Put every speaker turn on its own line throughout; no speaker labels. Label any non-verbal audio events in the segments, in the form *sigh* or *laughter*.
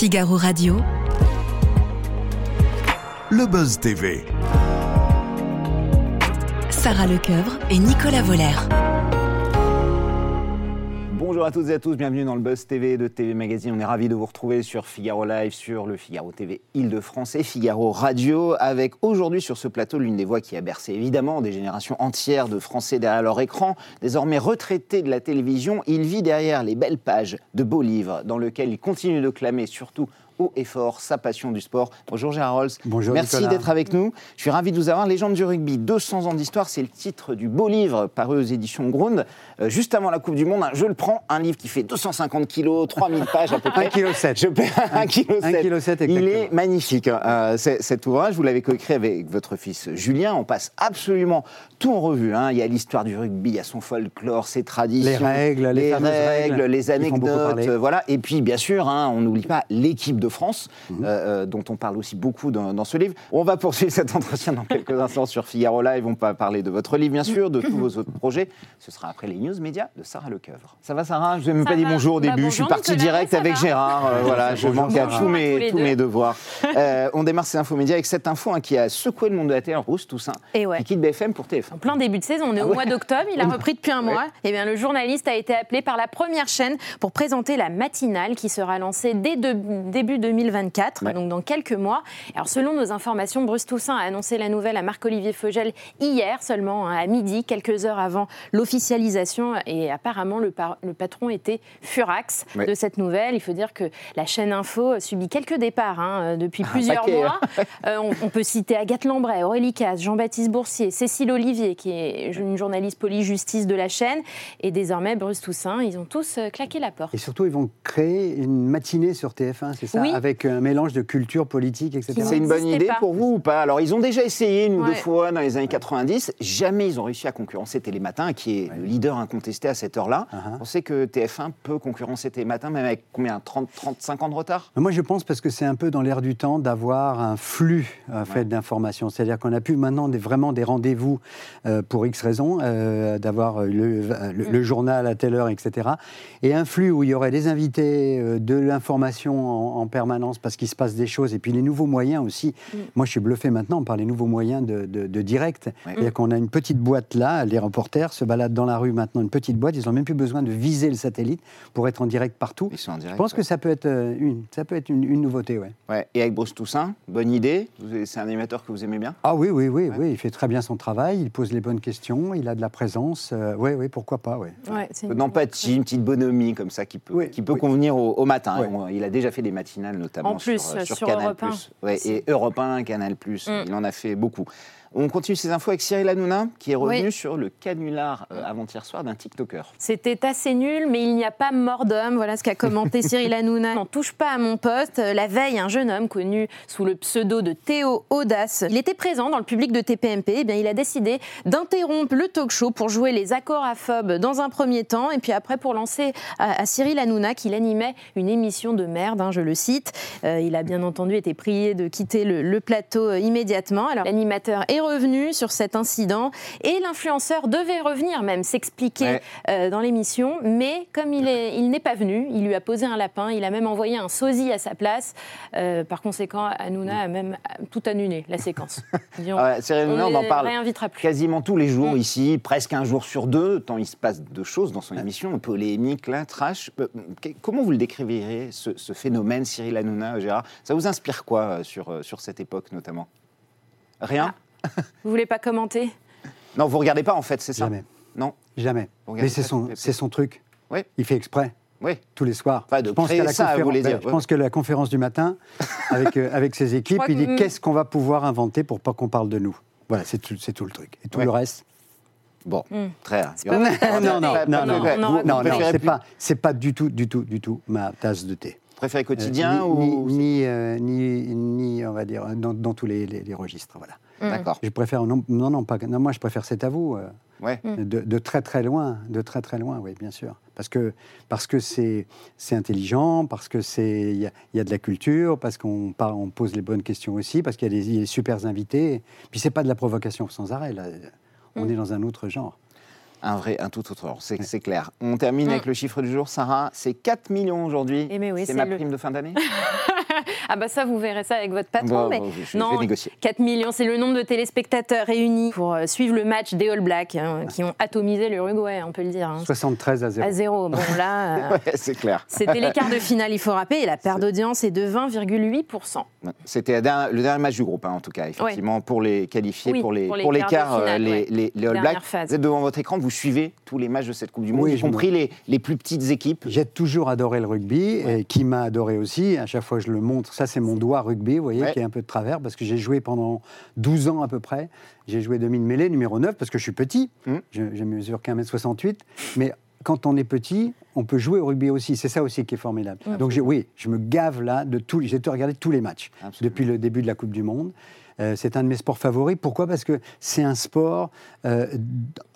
Figaro Radio.
Le Buzz TV.
Sarah Lecoeuvre et Nicolas Voller.
Bonjour à toutes et à tous, bienvenue dans le Buzz TV de TV Magazine. On est ravis de vous retrouver sur Figaro Live, sur le Figaro TV Île-de-France et Figaro Radio, avec aujourd'hui sur ce plateau l'une des voix qui a bercé évidemment des générations entières de Français derrière leur écran. Désormais retraité de la télévision, il vit derrière les belles pages de beaux livres dans lesquels il continue de clamer surtout haut et fort sa passion du sport. Bonjour Gérard Rolls.
Bonjour
Merci d'être avec nous. Je suis ravi de vous avoir. Légende du rugby, 200 ans d'histoire, c'est le titre du beau livre paru aux éditions Grund. Euh, juste avant la Coupe du Monde, hein, je le prends, un livre qui fait 250 kilos, 3000 pages à peu *laughs* près.
1,7 kg.
Je perds 1,7 kg. Il est magnifique. hein. Euh, cet ouvrage, vous l'avez coécrit avec votre fils Julien. On passe absolument tout en revue. hein. Il y a l'histoire du rugby, il y a son folklore, ses traditions,
Les règles, les règles
les anecdotes, voilà. Et puis, bien sûr, hein, on n'oublie pas l'équipe de France,
Mhm.
euh, euh, dont on parle aussi beaucoup dans, dans ce livre. On va poursuivre *laughs* cet entretien dans quelques *laughs* instants sur Figaro Live. On va parler de votre livre, bien sûr, de tous vos autres projets. Ce sera après les news médias de Sarah Lecoeuvre. Ça va, Sarah? Je vous ai même
Ça
pas dit bonjour au
Bah,
début. je suis parti direct avec
va
Gérard. euh, voilà, je
Bonjour,
manque à tous mes,
tous
mes devoirs. Euh, on démarre ces infomédias avec cette info hein, qui a secoué le monde de la télé. Bruce Toussaint,
Et ouais.
qui quitte BFM pour TF1.
En plein début de saison, on est
Ah
au mois d'octobre, il a *laughs* repris depuis un
Ouais.
mois. Et bien, le journaliste a été appelé par la première chaîne pour présenter la matinale qui sera lancée dès de- début 2024,
Ouais.
donc dans quelques mois. Alors, selon nos informations, Bruce Toussaint a annoncé la nouvelle à Marc-Olivier Fogel hier seulement, hein, à midi, quelques heures avant l'officialisation. Et apparemment, le, par- le patron était furax
Ouais.
de cette nouvelle. Il faut dire que la chaîne Info subit quelques départs hein, depuis plusieurs
paquet,
mois. *laughs* Euh, on, on peut citer Agathe Lambray, Aurélie Casse, Jean-Baptiste Boursier, Cécile Olivier, qui est une journaliste polyjustice de la chaîne, et désormais Bruce Toussaint. Ils ont tous euh, claqué la porte.
Et surtout, ils vont créer une matinée sur TF1, c'est ça?
Oui.
Avec un mélange de culture politique, etc.
C'est une bonne idée
pas.
pour vous ou pas? Alors, ils ont déjà essayé une ou deux fois dans les années 90. Jamais ils ont réussi à concurrencer Télématin, qui est le leader incontesté à cette heure-là.
Uh-huh.
On sait que TF1 peut concurrencer Télématin, même avec combien? 30, 35 ans de retard?
Moi, je pense parce que c'est un peu dans l'air du temps d'avoir un flux en fait, d'informations. C'est-à-dire qu'on a pu maintenant des, vraiment des rendez-vous euh, pour X raisons, euh, d'avoir le, le- le journal à telle heure, etc. Et un flux où il y aurait des invités, euh, de l'information en, en permanence parce qu'il se passe des choses. Et puis les nouveaux moyens aussi. Moi, je suis bluffé maintenant par les nouveaux moyens de, de- de direct. C'est-à-dire qu'on a une petite boîte là, les reporters se baladent dans la rue maintenant, une petite boîte. Ils n'ont même plus besoin de viser le satellite pour être en direct partout.
Ils sont en direct.
Je pense
ouais.
que ça peut être euh, une, ça peut être une, une nouveauté, ouais.
Ouais. Et avec Bruce Toussaint, bonne idée. C'est un animateur que vous aimez bien
Ah oui, oui, oui, oui, il fait très bien son travail, il pose les bonnes questions, il a de la présence. euh, oui, oui, pourquoi pas, oui.
Ouais,
Peu
une-
d'empathie, une petite bonhomie comme ça qui peut,
Oui,
qui peut
oui.
convenir au, au matin.
Ouais.
On- Il a déjà fait des notamment
En plus,
sur, euh, sur
sur
Canal+.
Europe 1.
Ouais, et Europe 1, Canal+.
Mm.
Il en a fait beaucoup. On continue ces infos avec Cyril Hanouna qui est revenu
Oui.
sur le canular euh, avant-hier soir d'un TikToker.
C'était assez nul, mais il n'y a pas mort d'homme. Voilà ce qu'a commenté *laughs* Cyril Hanouna. N'en touche pas à mon poste. Euh, La veille, un jeune homme connu sous le pseudo de Théo Audace. Il était présent dans le public de TPMP. Eh bien, il a décidé d'interrompre le talk show pour jouer les agoraphobes dans un premier temps, et puis après pour lancer à, à Cyril Hanouna qu'il animait une émission de merde, hein, je le cite. Euh, il a bien entendu été prié de quitter le, le plateau immédiatement. Alors l'animateur est revenu sur cet incident et l'influenceur devait revenir même s'expliquer
Ouais.
euh, dans l'émission, mais comme il est- il n'est pas venu, il lui a posé un lapin, il a même envoyé un sosie à sa place. Euh, par conséquent, Hanouna a même tout annulé, la séquence. *laughs* On-
Ah ouais, Cyril Hanouna, on, en parle
plus.
quasiment tous les jours
Mm.
ici, presque un jour sur deux, tant il se passe de choses dans son émission, polémique, là, trash. Euh, Comment vous le décriveriez, ce, ce phénomène, Cyril Hanouna, Gérard? Ça vous inspire quoi sur, sur cette époque notamment? Rien?
Vous voulez pas commenter?
Non, vous regardez pas en fait, c'est ça?
Jamais,
Non?
Jamais. Mais c'est son, c'est son truc.
Oui.
Il fait exprès.
Oui.
tous les soirs.
Enfin, de
je pense
créer
la
ça, vous dire,
ben, Je
ouais.
pense que la conférence du matin, *laughs* avec, euh, avec ses équipes, il dit
que-
qu'est-ce qu'on va pouvoir inventer pour pas qu'on parle de nous. Voilà, c'est tout, c'est tout le truc. Et tout
Ouais.
le reste.
Bon,
Hmm.
très bien.
De
non, non, non, non,
on
Vous-
aura
vous
non, non,
préférez
c'est pas, c'est pas du tout, du tout, du tout ma tasse de thé.
Préféré
Euh,
quotidien
ni,
ou
ni, ni, euh, ni, on va dire, dans, dans tous les, les- les registres, voilà.
D'accord.
Je préfère, non, non, non, pas, non, moi je préfère C'est à vous, euh,
Ouais.
de, de très très loin, de très très loin, oui, bien sûr. Parce que parce que c'est c'est intelligent, parce que c'est il y, a- il y a de la culture, parce qu'on par- on pose les bonnes questions aussi, parce qu'il y a des, il y a des super invités. Puis c'est pas de la provocation sans arrêt. Là. On est dans un autre genre.
Un vrai, un tout autre ordre, c'est c'est clair. On termine avec le chiffre du jour, Sarah. C'est 4 millions aujourd'hui.
Eh mais oui,
c'est
c'est
ma
le-
prime de fin d'année *laughs*
Ah bah ça, vous verrez ça avec votre patron.
Bon,
mais
bon, je- je
non,
vais négocier.
4 millions, c'est le nombre de téléspectateurs réunis pour euh, suivre le match des All Blacks, hein, qui ont atomisé l'Uruguay, on peut le dire. hein.
73 à 0.
À zéro. Bon là, *laughs* euh,
Ouais, c'est clair.
c'était les quarts de finale, il faut rappeler, et la perte d'audience est de 20,8%.
C'était le dernier, le dernier match du groupe, hein, en tout cas, effectivement, pour les qualifiés,
Oui,
pour les,
pour les quarts
euh, les,
ouais.
les, les All Blacks.
phase.
Vous êtes devant votre écran, vous suivez tous les matchs de cette Coupe du Monde,
Oui,
y compris les, les plus petites équipes.
J'ai toujours adoré le rugby, et qui m'a adoré aussi. À chaque fois que je le montre, ça c'est mon doigt rugby, vous voyez,
Ouais.
qui est un peu de travers, parce que j'ai joué pendant 12 ans à peu près. J'ai joué demi-mêlée, numéro 9, parce que je suis petit.
Mm.
Je, je mesure qu'un mètre 68. Mais quand on est petit, on peut jouer au rugby aussi. C'est ça aussi qui est formidable. Donc oui, je me gave là de tout. J'ai tout regardé tous les matchs
Absolument.
depuis le début de la Coupe du Monde. Euh, c'est un de mes sports favoris. Pourquoi? Parce que c'est un sport euh,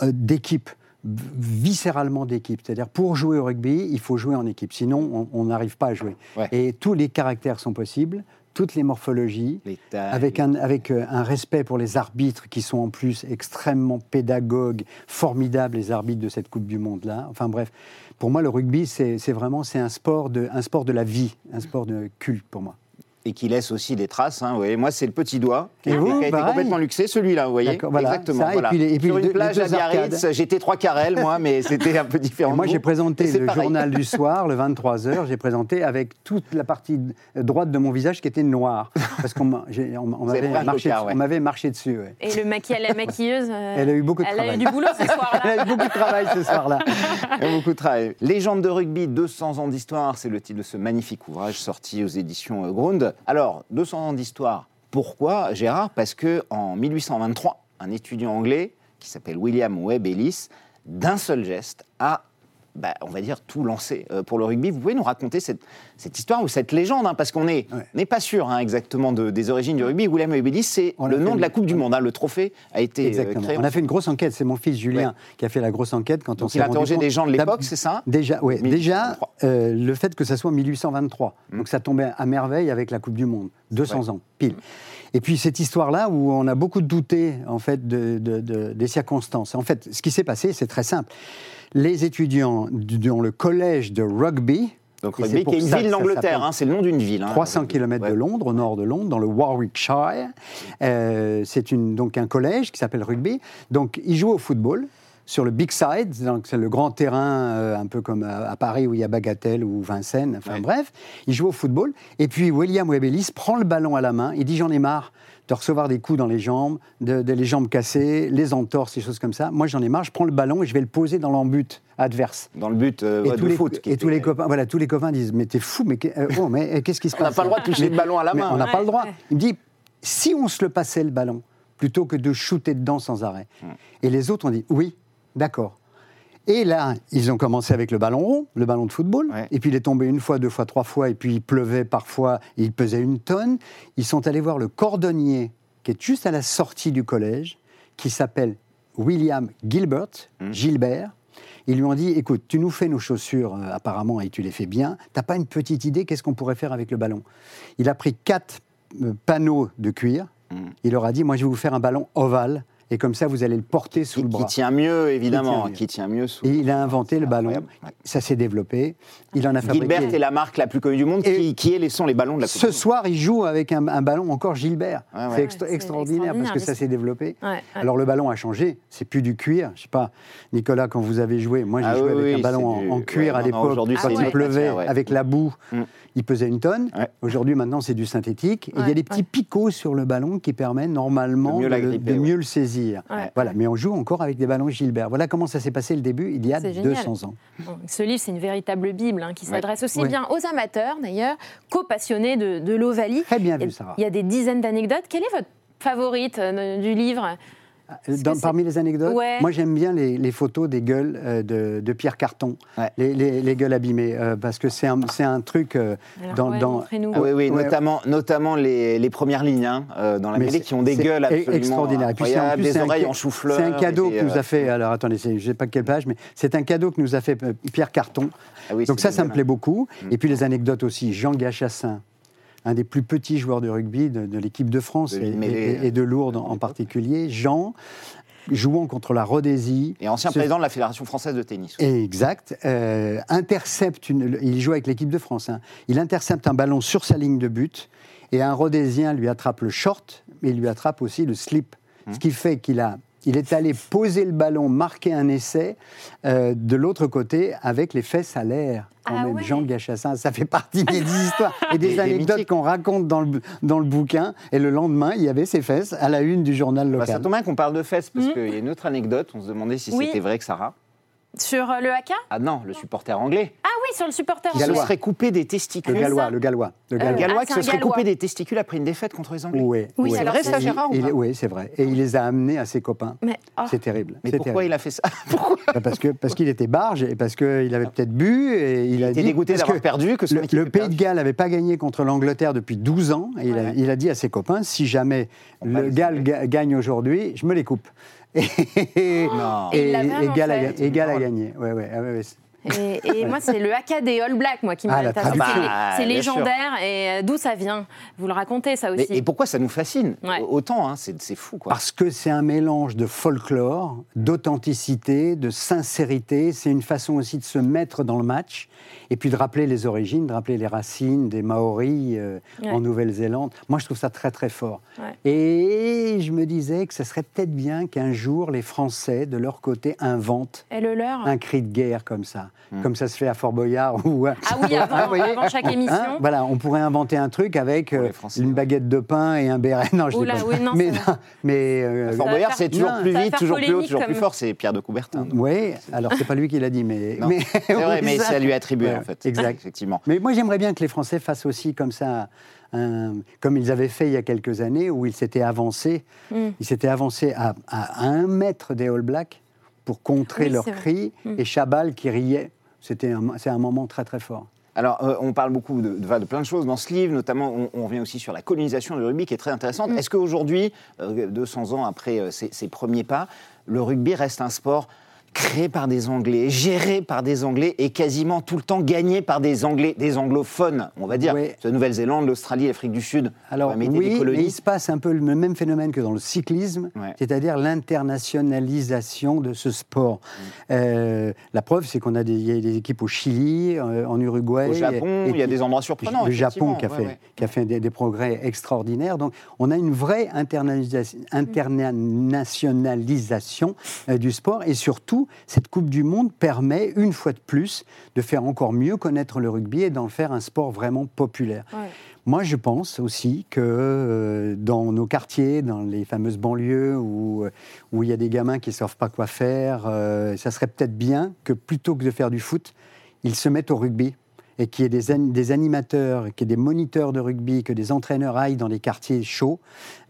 euh, d'équipe, viscéralement d'équipe. C'est-à-dire, pour jouer au rugby, il faut jouer en équipe. Sinon, on n'arrive pas à jouer.
Ouais.
Et tous les caractères sont possibles, toutes les morphologies.
Les.
Avec, un, avec euh, un respect pour les arbitres qui sont en plus extrêmement pédagogues, formidables, les arbitres de cette Coupe du Monde-là. Enfin bref, pour moi, le rugby, c'est c'est vraiment c'est un, sport de- un sport de la vie, un sport de culte pour moi.
Et qui laisse aussi des traces. Hein, vous voyez. Moi, c'est le petit doigt qui,
Et
a-
vous,
qui a été complètement luxé, celui-là, vous voyez.
Voilà,
Exactement.
ça, et puis et puis
Sur une
deux-
plage à. Biarritz, j'étais trois carrels, moi, mais c'était un peu différent.
Et moi, j'ai présenté le
pareil.
journal du *laughs* soir, le 23h, j'ai présenté avec toute la partie droite de mon visage qui était noire. Parce qu'on m'avait marché,
ouais.
dessus. ouais.
Et le la maquilleuse, euh,
Elle a eu beaucoup de
elle
travail.
a eu du boulot ce soir-là. *laughs*
Elle a eu beaucoup de travail ce soir-là. *laughs*
Y a beaucoup de travail. Légende de rugby, 200 ans d'histoire, c'est le titre de ce magnifique ouvrage sorti aux éditions euh, Grund. Alors, 200 ans d'histoire, pourquoi, Gérard? Parce que en 1823, un étudiant anglais qui s'appelle William Webb Ellis, d'un seul geste, a bah, on va dire, tout lancé euh, pour le rugby. Vous pouvez nous raconter cette, cette histoire ou cette légende, hein, parce qu'on n'est
Ouais.
pas sûr hein, exactement de- des origines du rugby. William Webb Ellis, c'est le nom de la Coupe du Monde. hein. Le trophée a été euh,
Exactement.
créé.
On a fait une grosse enquête. C'est mon fils Julien qui a fait la grosse enquête quand on s'est
il a interrogé des gens de l'époque, c'est ça?
Déjà, ouais,
1823.
déjà euh, le fait que ça soit 1823. Donc ça tombait à merveille avec la Coupe du Monde. 200
Ouais.
ans, pile. Et puis cette histoire-là où on a beaucoup douté en fait de, de- de- des circonstances. En fait, ce qui s'est passé, c'est très simple. Les étudiants du- dans le collège de rugby,
Donc rugby, qui est une ville d'Angleterre, hein, c'est le nom d'une ville. hein,
300
rugby.
km
Ouais.
de Londres, au nord de Londres, dans le Warwickshire. Euh, c'est donc un collège qui s'appelle rugby. Donc ils jouent au football sur le big side, donc c'est le grand terrain euh, un peu comme à, à Paris où il y a Bagatelle ou Vincennes. Enfin
Ouais.
bref, ils jouent au football. Et puis William Webelis prend le ballon à la main. Il dit j'en ai marre de recevoir des coups dans les jambes, de, de les jambes cassées, les entorses, des choses comme ça. Moi j'en ai marre. Je prends le ballon et je vais le poser dans l'embut adverse.
Dans le but euh,
Et,
ouais,
tous
de
les,
foot.
et tous les copains, voilà, tous les copains disent mais t'es fou, mais, euh, oh, mais euh, qu'est-ce qui se *laughs*
On n'a
passe
pas le droit de toucher le ballon à la
mais
main.
On n'a
Ouais,
pas le droit. Il me dit si on se le passait le ballon plutôt que de shooter dedans sans arrêt. Et les autres ont dit oui, d'accord. Et là, ils ont commencé avec le ballon rond, le ballon de football.
Ouais.
Et puis il est tombé une fois, deux fois, trois fois. Et puis il pleuvait parfois. Et il pesait une tonne. Ils sont allés voir le cordonnier qui est juste à la sortie du collège, qui s'appelle William Gilbert, Gilbert. Ils lui ont dit, écoute, tu nous fais nos chaussures euh, apparemment et tu les fais bien. T'as pas une petite idée qu'est-ce qu'on pourrait faire avec le ballon? Il a pris quatre euh, panneaux de cuir. Il leur a dit, moi je vais vous faire un ballon ovale et comme ça vous allez le porter sous
Qui,
le
qui
bras.
tient mieux, évidemment,
mieux.
qui tient mieux sous.
Et il a inventé le ballon.
ouais.
Ça s'est développé. Il en a fabriqué.
Gilbert est la marque la plus connue du monde.
Et-
qui, qui est les, sont les ballons de la Coupe
Ce soir, il joue avec un, un ballon encore Gilbert.
Ouais, ouais.
C'est extra- extraordinaire parce que ça s'est développé.
Ouais, ouais.
Alors le ballon a changé, c'est plus du cuir. Je sais pas, Nicolas, quand vous avez joué, moi j'ai
Ah
joué
oui,
avec un ballon
du-
en, en cuir
ouais,
à l'époque.
aujourd'hui,
Quand il pleuvait avec la boue,
Mm.
il pesait une tonne.
Ouais.
Aujourd'hui, maintenant, c'est du synthétique. Il y a des petits
ouais.
picots sur le ballon qui permettent normalement
De mieux
de,
l'agripper,
de
ouais.
mieux le saisir.
Ouais.
Voilà, mais on joue encore avec des ballons Gilbert. Voilà comment ça s'est passé le début il y a
C'est génial.
200 ans.
Bon, Ce livre, c'est une véritable Bible hein, qui
Ouais.
s'adresse aussi
Ouais.
bien aux amateurs, d'ailleurs, qu'aux passionnés de, de l'Ovalie.
Très bien vu, Sarah.
Il y a des dizaines d'anecdotes. Quelle est votre favorite euh, du livre?
Dans- parmi les anecdotes,
Ouais.
moi j'aime bien les, les photos des gueules euh, de, de Pierre Carton,
Ouais.
les, les- les gueules abîmées, euh, parce que c'est un, truc euh,
Alors,
dans,
ouais,
dans-
montrez-nous.
Ah oui, oui,
Ouais.
notamment, notamment les, les premières lignes hein, dans la mêlée qui ont des gueules
e-
absolument
extraordinaires. Et puis c'est en
incroyables,
plus,
des
c'est un
oreilles en chou-fleur.
C'est un cadeau que nous a fait. Alors attendez, je sais pas quelle page, mais c'est un cadeau que nous a fait Pierre Carton.
Ah oui,
Donc ça, ça me plaît beaucoup.
Mm.
Et puis les anecdotes aussi. Jean Gachassin, un des plus petits joueurs de rugby de, de l'équipe de France
De
et,
mêlée,
et- et de Lourdes en, particulier. Jean. jouant contre la Rhodésie.
Et ancien président de la Fédération française de tennis.
Exact. euh, intercepte, une, il joue avec l'équipe de France, hein. il intercepte un ballon sur sa ligne de but et un Rhodésien lui attrape le short, mais il lui attrape aussi le slip.
Mmh.
Ce qui fait qu'il a, il est allé poser le ballon, marquer un essai euh, de l'autre côté avec les fesses à l'air. Quand
Ah
même,
ouais.
Jean Gachassin, ça fait partie des *laughs* histoires et des anecdotes qu'on raconte dans le, dans le bouquin. Et le lendemain, il y avait ses fesses à la une du journal
Bah,
local.
ça tombe bien qu'on parle de fesses, parce qu'il y a une autre anecdote. On se demandait si
Oui.
c'était vrai que Sarah.
Sur euh, le haka
Ah non, le supporter anglais.
Ah oui, sur le supporter.
Qui se serait coupé des testicules.
le gallois, le gallois, le
Euh,
gallois.
Gallois
Ah,
qui
c'est
se serait coupé des testicules après une défaite contre les Anglais.
Oui,
Oui,
oui.
alors
vrai,
ça.
Gérard ou pas
Oui, c'est vrai. Et il les a amenés à ses copains.
Mais, oh.
C'est terrible.
Mais
c'est
pourquoi
terrible.
il a fait ça *laughs* Pourquoi
Bah, Parce que parce qu'il était barge et parce qu'il avait peut-être bu et il, a
était
dit
dégoûté
parce
d'avoir
que
perdu, que
le, Pays de. Galles n'avait pas gagné contre l'Angleterre depuis 12 ans et il, a,
Ouais.
il a dit à ses copains si jamais le
les
Galles gagne aujourd'hui, je me les coupe. Et, *laughs*
Non.
Et il l'a
et
vraiment
Galles a,
fait.
ga- et Galles a gagné. Ouais, ouais, ah ouais, ouais.
Et, et *laughs* moi, c'est le haka des All Blacks, moi, qui
Ah, la
m'intéresse. C'est légendaire. Et euh, d'où ça vient Vous le racontez, ça
Mais-
aussi.
et pourquoi ça nous fascine
Ouais.
Autant, hein, c'est c'est fou. Quoi.
Parce que c'est un mélange de folklore, d'authenticité, de sincérité. C'est une façon aussi de se mettre dans le match et puis de rappeler les origines, de rappeler les racines des Maoris euh,
Ouais.
en Nouvelle-Zélande. Moi, je trouve ça très très fort.
Ouais.
Et je me disais que ce serait peut-être bien qu'un jour les Français, de leur côté, inventent
Et le leur?
un cri de guerre comme ça,
Hmm.
comme ça se fait à Fort Boyard. Ou à-
Ah oui, avant,
Hein, vous voyez
avant chaque émission.
Hein, voilà, on pourrait inventer un truc avec
les
euh,
Français,
une baguette de pain et un béret. *laughs* Non, je
Oula,
pas.
oui, non,
mais euh,
Fort Boyard, c'est toujours
Non,
plus vite, toujours plus haut, toujours plus fort. C'est Pierre de Coubertin. donc.
Oui, alors c'est pas lui qui l'a dit, mais.
C'est vrai, mais
ça-
c'est à lui attribué,
Ouais,
en fait.
Exact.
Effectivement.
Mais moi, j'aimerais bien que les Français fassent aussi comme ça, un- comme ils avaient fait il y a quelques années, où ils s'étaient avancés,
Mm.
ils s'étaient avancés à, à un mètre des All Blacks pour contrer
Oui,
cris,
Mm.
et Chabal qui riait. C'était un, c'est un moment très très fort.
Alors, euh, on parle beaucoup de, de- de plein de choses dans ce livre, notamment on, on revient aussi sur la colonisation du rugby qui est très intéressante.
Mm.
Est-ce qu'aujourd'hui, euh, 200 ans après euh, ses, ses premiers pas, le rugby reste un sport créé par des Anglais, géré par des Anglais et quasiment tout le temps gagné par des Anglais, des anglophones, on va dire.
Oui.
La Nouvelle-Zélande, l'Australie, l'Afrique du Sud,
Alors
des
oui, mais
colonies.
il se passe un peu le même phénomène que dans le cyclisme,
Ouais.
c'est-à-dire l'internationalisation de ce sport.
Mm.
Euh, la preuve, c'est qu'on a des, y a des équipes au Chili, euh, en Uruguay.
Au Japon, il y a des endroits surprenants.
Le Japon qui a fait,
Ouais, ouais.
qui a fait des, des progrès extraordinaires. Donc, on a une vraie internalisa- internationalisation euh, du sport. Et surtout, cette Coupe du Monde permet, une fois de plus, de faire encore mieux connaître le rugby et d'en faire un sport vraiment populaire.
Ouais.
Moi, je pense aussi que euh, dans nos quartiers, dans les fameuses banlieues où, euh, où il y a des gamins qui ne savent pas quoi faire, euh, ça serait peut-être bien que plutôt que de faire du foot, ils se mettent au rugby et qu'il y ait des, an- des animateurs, qu'il y ait des moniteurs de rugby, que des entraîneurs aillent dans les quartiers chauds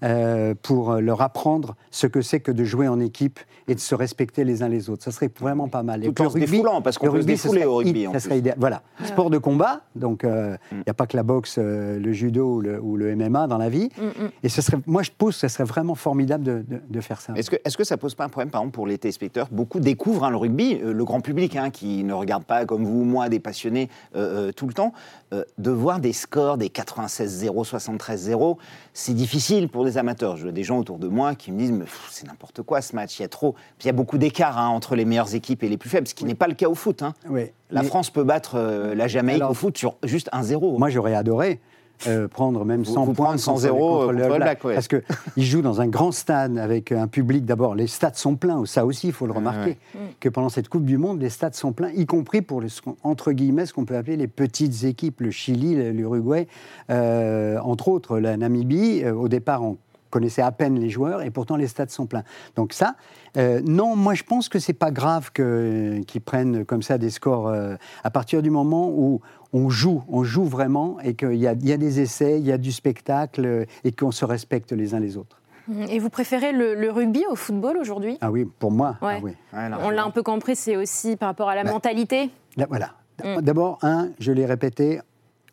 euh, pour leur apprendre ce que c'est que de jouer en équipe et de se respecter les uns les autres. Ça serait vraiment pas mal. Et
Tout
puis
en se défoulant, parce qu'on
le
peut se
rugby, ce
défouler au rugby, en
Ça
plus.
serait idéal. Voilà, sport de combat, donc euh, il
Mm.
n'y a pas que la boxe, euh, le judo ou le, ou le MMA dans la vie.
Mm, mm.
Et ce serait, moi, je pense que ce serait vraiment formidable de, de- de faire ça.
Est-ce que, est-ce que ça pose pas un problème, par exemple, pour les téléspectateurs? Beaucoup découvrent hein, le rugby, euh, le grand public, hein, qui ne regarde pas comme vous ou moi des passionnés euh, tout le temps, euh, de voir des scores, des 96-0, 73-0, c'est difficile pour des amateurs. Je vois des gens autour de moi qui me disent, mais c'est n'importe quoi ce match, il y a trop. Puis il y a beaucoup d'écart hein, entre les meilleures équipes et les plus faibles, ce qui n'est pas le cas au foot. hein.
Oui.
La
Mais
France peut battre euh, la Jamaïque
Alors-
au foot sur juste 1-0.
Moi, j'aurais adoré. Euh, prendre même
Vous-
100
vous
points
prendre 100
contre-
zéro,
contre
euh,
le
contre
All
le
Black.
Black, ouais.
Parce qu'ils *laughs* jouent dans un grand stade avec un public. D'abord, les stades sont pleins. Ça aussi, il faut le remarquer. Que pendant cette Coupe du Monde, les stades sont pleins, y compris pour, les, ce qu'on- entre guillemets, ce qu'on peut appeler les petites équipes. Le Chili, l'Uruguay, euh, entre autres, la Namibie. euh, au départ, on connaissait à peine les joueurs et pourtant les stades sont pleins. Donc ça, euh, non, moi je pense que c'est pas grave que- qu'ils prennent comme ça des scores euh, à partir du moment où on joue, on joue vraiment et qu'il y a, il y a des essais, il y a du spectacle et qu'on se respecte les uns les autres.
Mm. Et vous préférez le, le rugby au football aujourd'hui?
Ah oui, pour moi,
Ouais.
ah oui.
Ouais,
On l'a un peu compris, c'est aussi par rapport à la
Bah,
mentalité.
Là, voilà.
Mm.
D'abord, un, je l'ai répété,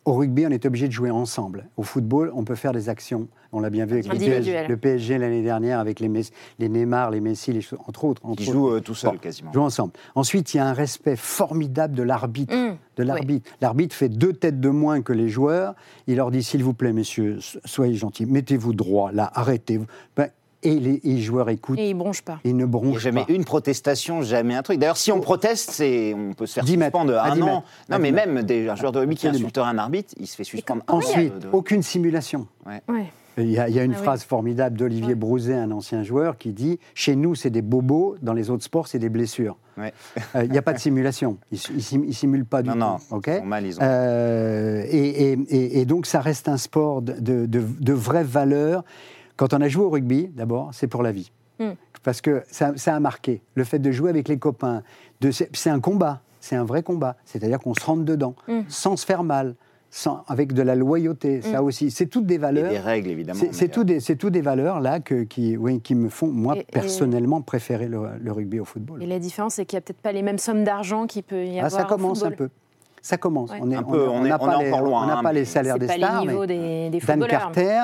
au rugby, on est obligé de jouer ensemble. Au football, on peut faire des actions. On l'a bien vu avec le. PSG, le PSG l'année dernière, avec les, Messi- les Neymar, les Messi, les, entre autres. Entre
Qui
autres.
jouent euh, tout seul
Bon,
quasiment.
jouent ensemble. Ensuite, il y a un respect formidable de l'arbitre.
Mm.
De l'arbitre. L'arbitre fait deux têtes de moins que les joueurs. Il leur dit s'il vous plaît, messieurs, so- soyez gentils, mettez-vous droit, là, arrêtez. Ben, et les, et joueurs écoutent.
Et il bronche pas.
Ils ne bronchent
jamais
pas.
une protestation, jamais un truc. D'ailleurs, si on proteste, c'est on peut se faire
10 mètres.
suspendre un
10
an.
mètres.
Non, mais
10 mètres.
même des, un joueur de rugby qui insulterait un arbitre, il se fait suspendre. un
Ensuite,
an de- de-
aucune simulation.
Ouais.
Il y a, il y a une
Ah oui.
phrase formidable d'Olivier
Ouais.
Brouzet, un ancien joueur, qui dit Chez nous, c'est des bobos, dans les autres sports, c'est des blessures.
Ouais. *laughs*
Euh, Il n'y a pas de simulation. Ils ne simulent pas du
Non,
tout.
non,
ok
ils sont mal, ils ont-
Euh, et, et- et- et donc, ça reste un sport de, de, de, de vraie valeur. Quand on a joué au rugby, d'abord, c'est pour la vie.
Mm.
Parce que ça, ça a marqué. Le fait de jouer avec les copains, de- c'est c'est un combat. C'est un vrai combat. C'est-à-dire qu'on se rentre dedans,
Mm.
sans se faire mal, sans, avec de la loyauté. Ça aussi, c'est toutes des
Et
valeurs.
des règles, évidemment.
C'est tout des, c'est tout des valeurs là que, qui, oui, qui me font, moi,
Et- et-
personnellement, préférer le, le rugby au football.
Et la différence, c'est qu'il n'y a peut-être pas les mêmes sommes d'argent qu'il peut y
Ah,
avoir
ça commence
au
un peu. Ça commence.
Ouais.
On est,
Un peu, on est-
n'a
on
pas les-
encore loin,
On n'a
hein,
pas
mais
les salaires des
pas
stars.
les niveaux
mais
des, des
Dan. Carter,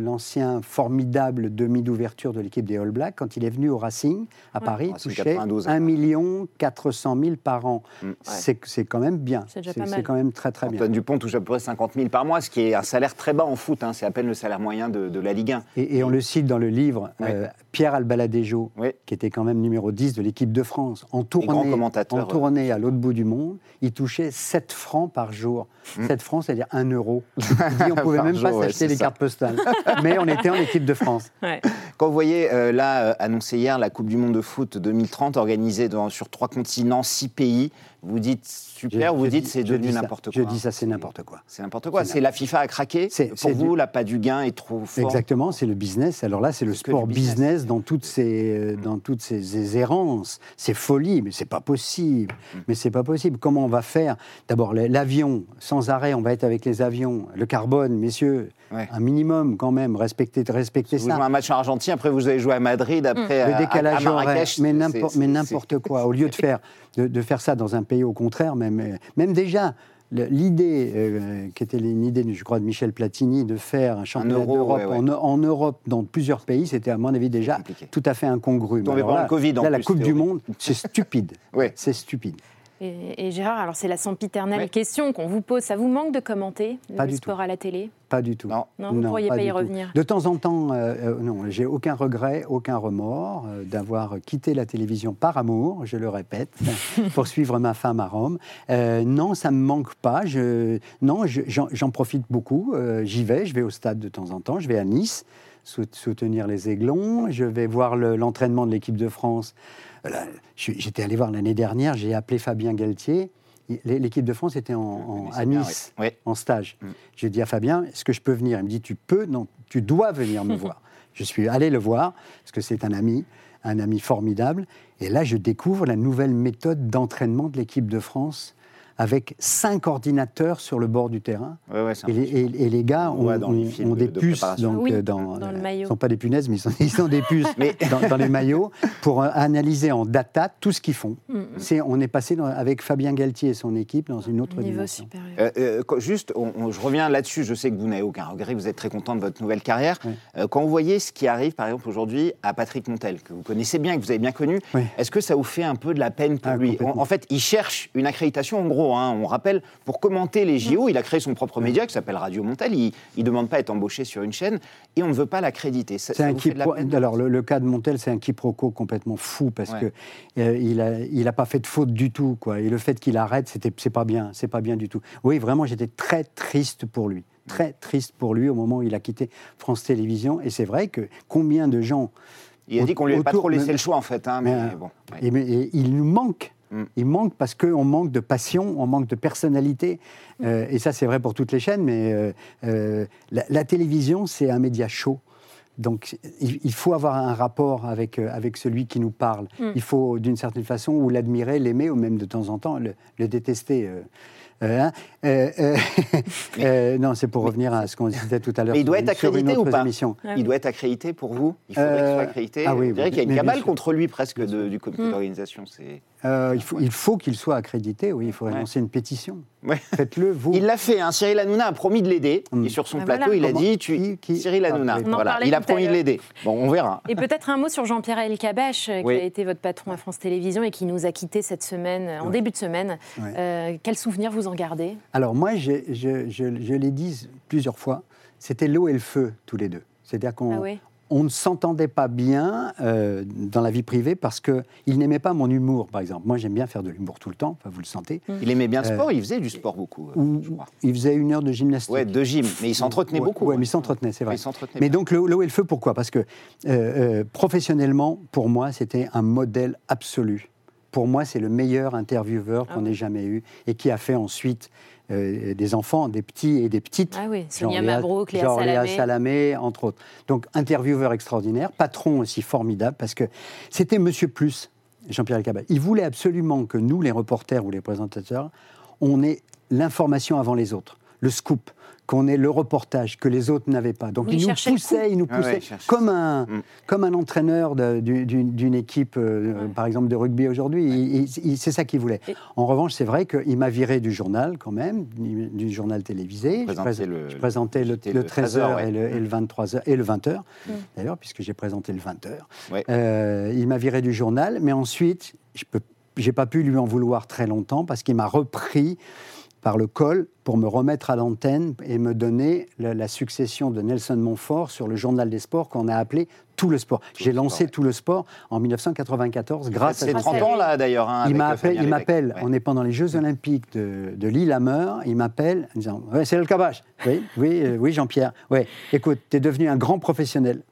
l'ancien formidable demi d'ouverture de l'équipe des All Blacks, quand il est venu au Racing à Paris,
c'est
touchait
92,
1
hein.
million 400 000 par an.
Mm.
C'est quand même bien.
C'est
quand même très très bien.
Antoine Dupont touche à peu près 50 000 par mois, ce qui est un salaire très bas en foot. hein. C'est à peine le salaire moyen de, de la Ligue 1.
Et, et on le cite dans le livre, euh, Pierre Albaladejo, qui était quand même numéro 10 de l'équipe de France, en tournée, en tournée à l'autre bout du monde, il touchait 7 francs par jour. 7 francs, c'est-à-dire 1 euro. *laughs* On pouvait
Mm. Par
même
jour,
pas
ouais,
s'acheter
c'est
les
ça.
cartes postales. *laughs* Mais on était en équipe de France.
Ouais.
Quand vous voyez, euh, là, euh, annoncé hier, la Coupe du Monde de foot 2030, organisée dans- sur trois continents, six pays, vous dites super,
Je-
vous
je
dites c'est devenu n'importe quoi.
Je dis ça, c'est n'importe quoi.
C'est n'importe quoi.
C'est
la FIFA a craqué.
C'est-
Pour vous,
du-
la pas du gain est trop fort.
Exactement, c'est le business. Alors là, c'est le sport business.
business.
dans toutes ses, euh, dans toutes ses errances, ses folies. Mais c'est pas possible.
Mm.
Mais c'est pas possible. Comment on va faire? D'abord, la- l'avion, sans arrêt, on va être avec les avions. Le carbone, messieurs,
Ouais.
un minimum quand même. Respectez, respectez
Vous
ça.
jouez un match en Argentine, après vous allez jouer à Madrid, après
le
à-
décalage
à, à
horaire,
Marrakech.
mais n'importe quoi. Au lieu de *laughs* faire, de, de faire ça dans un pays, au contraire, même, même déjà, l'idée, euh, qui était une idée, je crois, de Michel Platini, de faire un championnat
euro,
d'Europe
ouais, ouais.
En, en Europe, dans plusieurs pays, c'était à mon avis déjà tout à fait incongru. Mais alors
pendant
là,
le Covid, en
là, la
plus,
Coupe du Monde, c'est stupide. *laughs*
Ouais.
C'est stupide.
Et, et Gérard, alors c'est la sempiternelle
Ouais.
question qu'on vous pose. Ça vous manque de commenter
Pas
le
du
sport à la télé?
Pas du tout.
Non.
Non, vous ne pourriez pas y
tout.
revenir.
De temps en temps, euh, euh, non, j'ai aucun regret, aucun remords euh, d'avoir quitté la télévision par amour, je le répète, *laughs* pour suivre ma femme à Rome. Euh, non, ça me manque pas. Je, non, je- j'en profite beaucoup. Euh, J'y vais, je vais au stade de temps en temps, je vais à Nice soutenir les Aiglons, je vais voir le- l'entraînement de l'équipe de France. Euh, J'étais allé voir l'année dernière, j'ai appelé Fabien Galtier. L'équipe de France était en- à Nice.
Oui.
en stage.
Mm.
J'ai dit à Fabien, est-ce que je peux venir? Il me dit, tu peux Non, tu dois venir me *laughs* voir. Je suis allé le voir, parce que c'est un ami, un ami formidable. Et là, je découvre la nouvelle méthode d'entraînement de l'équipe de France avec cinq ordinateurs sur le bord du terrain.
Ouais, ouais, c'est
Et les, et- et les gars
On
ont,
les
ont- ont des
de
puces donc,
Oui,
euh, dans,
dans le
euh,
maillot.
Ils sont pas des punaises, mais ils sont, *laughs* ils sont des puces
Mais-
dans, dans les maillots pour euh, analyser en data tout ce qu'ils font.
Mm, mm.
C'est, on est passé dans- avec Fabien Galtier et son équipe dans une autre
Niveau
dimension.
supérieur.
Euh, euh, juste, on- on- je reviens là-dessus. Je sais que vous n'avez aucun regret. Vous êtes très content de votre nouvelle carrière.
Oui.
Euh, quand vous voyez ce qui arrive, par exemple, aujourd'hui à Patrick Montel, que vous connaissez bien, que vous avez bien connu,
Oui.
est-ce que ça vous fait un peu de la peine pour
Ah,
lui? En fait, il cherche une accréditation. En gros, hein, on rappelle, pour commenter les JO, il a créé son propre média qui s'appelle Radio Montel. Il ne demande pas à être embauché sur une chaîne et on ne veut pas l'accréditer. Ça,
C'est
ça
un
vous fait de la
Alors, le, le cas de Montel, c'est un quiproquo complètement fou parce
Ouais.
que euh, il a, il a pas fait de faute du tout, quoi. Et le fait qu'il arrête, c'est pas bien, c'est pas bien du tout. Oui, vraiment, j'étais très triste pour lui, très triste pour lui au moment où il a quitté France Télévisions. Et c'est vrai que combien de gens
Il a dit qu'on lui avait pas trop laissé le choix, en fait. hein, mais,
mais,
bon. ouais.
Et, mais- et il nous manque.
Mm.
Il manque parce qu'on manque de passion, on manque de personnalité. Euh, et ça, c'est vrai pour toutes les chaînes, mais euh, euh, la, la télévision, c'est un média chaud. Donc, il, faut avoir un rapport avec, avec celui qui nous parle.
Mm.
Il faut, d'une certaine façon, ou l'admirer, l'aimer, ou même de temps en temps le, le détester. euh. Euh, hein. Euh, euh, *laughs* euh, non, c'est pour revenir à ce qu'on disait tout à l'heure.
Il doit être accrédité ou pas
émission.
Il doit être accrédité pour vous? Il faudrait qu'il soit accrédité
ah oui,
Je dirais
oui,
qu'il y a une cabale contre lui presque de- du comité
Mm.
d'organisation. C'est...
Euh, il faut, il faut qu'il soit accrédité, oui. Il faudrait
Ouais.
lancer une pétition.
Ouais.
Faites-le, vous.
Il l'a fait, hein. Cyril Hanouna a promis de l'aider.
Mm.
Et sur son
Ah,
plateau,
voilà.
il a
Comment
dit tu...
Qui- qui-
Cyril Hanouna,
Ah, oui.
Voilà. il a promis de l'aider. Bon, on verra.
Et peut-être un mot sur Jean-Pierre Elkabach, euh, qui
Oui.
a été votre patron à France Télévisions et qui nous a quittés cette semaine, euh, en début de semaine.
Ouais.
Euh, quel souvenir vous en gardez?
Alors moi, je, je- je l'ai dit plusieurs fois, c'était l'eau et le feu tous les deux. C'est-à-dire qu'on
Ah oui
on ne s'entendait pas bien euh, dans la vie privée parce qu'il n'aimait pas mon humour, par exemple. Moi, j'aime bien faire de l'humour tout le temps, enfin, vous le sentez.
Il aimait bien le sport, il faisait du sport beaucoup. euh,
Ou-
je crois.
il faisait une heure de gymnastique.
Ouais, de gym, mais il s'entretenait
Ouais,
beaucoup.
ouais. mais il s'entretenait, c'est vrai.
Il
Mais
bien.
donc, le, le haut et le feu, pourquoi? Parce que euh, euh, professionnellement, pour moi, c'était un modèle absolu. Pour moi, c'est le meilleur intervieweur
Ah
qu'on
oui.
ait jamais eu et qui a fait ensuite euh, des enfants, des petits et des petites.
Ah oui, Sonia
Genre Léa-
Mabrouk, Léa
genre Léa
Salamé.
Salamé, entre autres. Donc, intervieweur extraordinaire, patron aussi formidable, parce que c'était Monsieur Plus, Jean-Pierre Elkabbach. Il voulait absolument que nous, les reporters ou les présentateurs, on ait l'information avant les autres, le scoop, qu'on ait le reportage que les autres n'avaient pas. Donc,
Oui, il
nous poussait, il nous
Ah ouais,
comme, un,
Mm.
comme un entraîneur d'une équipe, euh, par exemple, de rugby aujourd'hui. C'est ça qu'il voulait.
Et-
En revanche, c'est vrai qu'il m'a viré du journal, quand même, du du journal télévisé. Je
le-
je présentais le, le
le
13h
13h, ouais.
et, le, et le 23h et le 20h,
Mm.
d'ailleurs, puisque j'ai présenté le 20h.
Ouais.
Euh, il m'a viré du journal, mais ensuite, je peux, j'ai pas pu lui en vouloir très longtemps parce qu'il m'a repris par le col pour me remettre à l'antenne et me donner la, la succession de Nelson Montfort sur le journal des sports qu'on a appelé Tout le sport. J'ai lancé
ouais.
Tout le sport en 1994 grâce à
C'est
Grâce
30
à
ans là d'ailleurs. hein,
il m'appelle,
Fabien
il
Lévesque.
m'appelle.
Ouais.
On est pendant les Jeux Olympiques de, de Lillehammer. Il m'appelle en disant ouais, C'est le cabage. Oui, oui, euh, oui Jean-Pierre. Ouais. Écoute, tu es devenu un grand professionnel.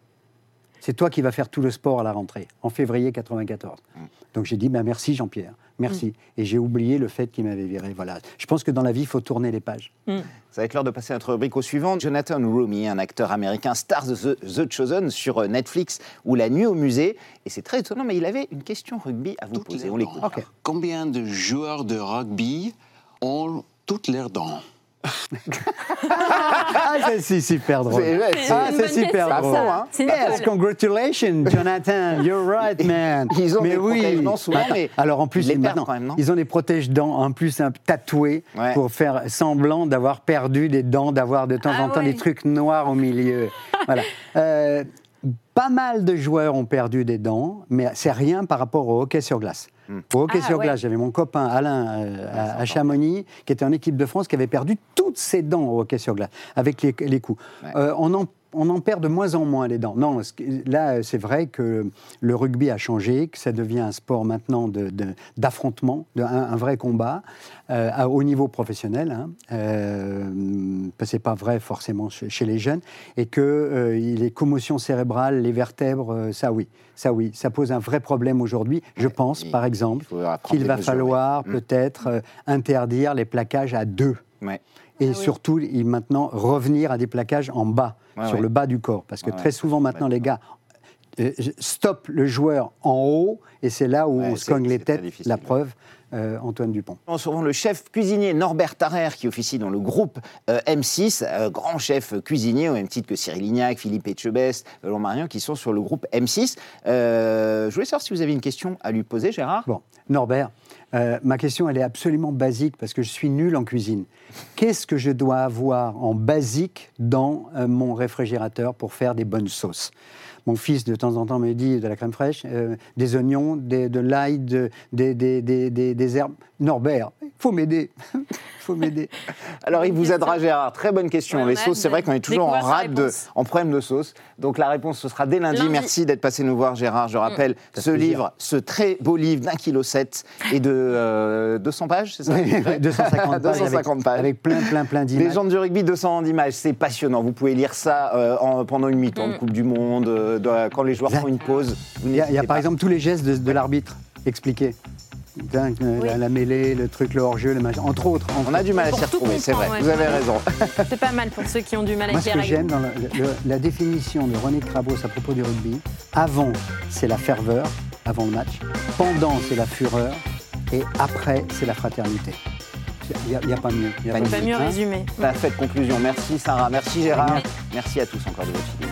C'est toi qui vas faire tout le sport à la rentrée, en février 94.
Mm.
Donc j'ai dit bah, Merci Jean-Pierre. Merci. Et j'ai oublié le fait qu'il m'avait viré. Voilà. Je pense que dans la vie, il faut tourner les pages.
Ça va être l'heure de passer à notre rubrique au suivant. Jonathan Romy, un acteur américain star de The, The Chosen sur euh, Netflix ou La Nuit au musée. Et c'est très étonnant, mais il avait une question rugby à vous
Toutes
poser. On l'écoute.
Combien de joueurs de rugby ont toutes leurs dents?
Ah, c'est super drôle.
C'est-
Ah, super
question,
drôle.
hein.
Yes,
bonne-
congratulations, Jonathan. You're right, man.
Ils ont
mais
des
oui.
protège-dents souvent, mais
alors en plus,
ils les
ils,
perdent
maintenant,
quand même, non
ils ont des protège-dents en plus un, tatoués
Ouais.
pour faire semblant d'avoir perdu des dents, d'avoir de temps
Ah
en temps
ouais.
des trucs noirs au milieu. voilà. Euh, pas mal de joueurs ont perdu des dents, mais c'est rien par rapport au hockey sur glace. Au hockey
Ah,
sur
ouais.
glace, j'avais mon copain Alain euh, à, à Chamonix, qui était en équipe de France, qui avait perdu toutes ses dents au hockey sur glace, avec les, les coups.
Ouais.
Euh, on, en, on en perd de moins en moins les dents. Non, là, c'est vrai que le rugby a changé, que ça devient un sport maintenant de- d'affrontement, de, un, un vrai combat, euh, à- au niveau professionnel. Hein. Euh, c'est pas vrai forcément chez, chez les jeunes, et que euh, les commotions cérébrales, les vertèbres, euh, ça oui, ça oui, ça pose un vrai problème aujourd'hui. Je pense, par exemple, qu'il va falloir.
Mm.
peut-être euh, interdire les plaquages à deux.
Ouais.
Et
Ah oui.
surtout, il, maintenant, revenir à des plaquages en bas,
Ouais,
sur
ouais.
le bas du corps. Parce que
Ouais,
très
ouais,
souvent, maintenant, les gars euh, stoppent le joueur en haut, et c'est là où
Ouais,
on se cogne les têtes. La preuve, euh, Antoine Dupont.
On retrouve le chef cuisinier Norbert Tarrer qui officie dans le groupe euh, M6, euh, grand chef cuisinier au même titre que Cyril Lignac, Philippe Etchebest, Laurent Marion qui sont sur le groupe M6. Euh, je voulais savoir si vous avez une question à lui poser, Gérard.
Bon, Norbert, euh, ma question, elle est absolument basique parce que je suis nul en cuisine. Qu'est-ce que je dois avoir en basique dans euh, mon réfrigérateur pour faire des bonnes sauces? Mon fils, de temps en temps, me dit de la crème fraîche, euh, des oignons, de l'ail, de- des, des- des- des- des herbes. Norbert, il faut m'aider. *laughs* Faut m'aider.
Alors, il vous aidera. Gérard. Très bonne question.
Ouais,
les sauces, c'est vrai qu'on est toujours en rade, de, en problème de sauce. Donc, la réponse, ce sera dès lundi.
Lundi.
Merci d'être passé nous voir, Gérard. Je rappelle
Ça
ce livre, ce très beau livre d'un kilo sept et de euh, 200 pages, c'est ça
Oui, 250 *laughs* pages,
250
avec,
pages.
avec plein, plein, plein d'images.
Légende du rugby, 200 images, c'est passionnant. Vous pouvez lire ça euh, en- pendant une mi-temps de Coupe du Monde, euh, de- quand les joueurs font une pause.
Il y a, y par exemple tous les gestes de, de l'arbitre expliqués. Dingue,
Oui.
la, la mêlée, le truc, le hors-jeu, le machin, entre autres. entre
On a du mal à s'y retrouver, c'est vrai. Vous avez raison. *laughs*
C'est pas mal pour ceux qui ont du mal
Moi,
avec
ce que j'aime dans le- la définition de René Crabos à propos du rugby, avant, c'est la ferveur, avant le match. Pendant, c'est la fureur. Et après, c'est la fraternité. Il n'y a, pas mieux. Il y a
Pas
Pas mieux
Hein
résumé.
Parfaite conclusion. Merci Sarah, merci Gérard. Merci à tous encore de votre fidélité.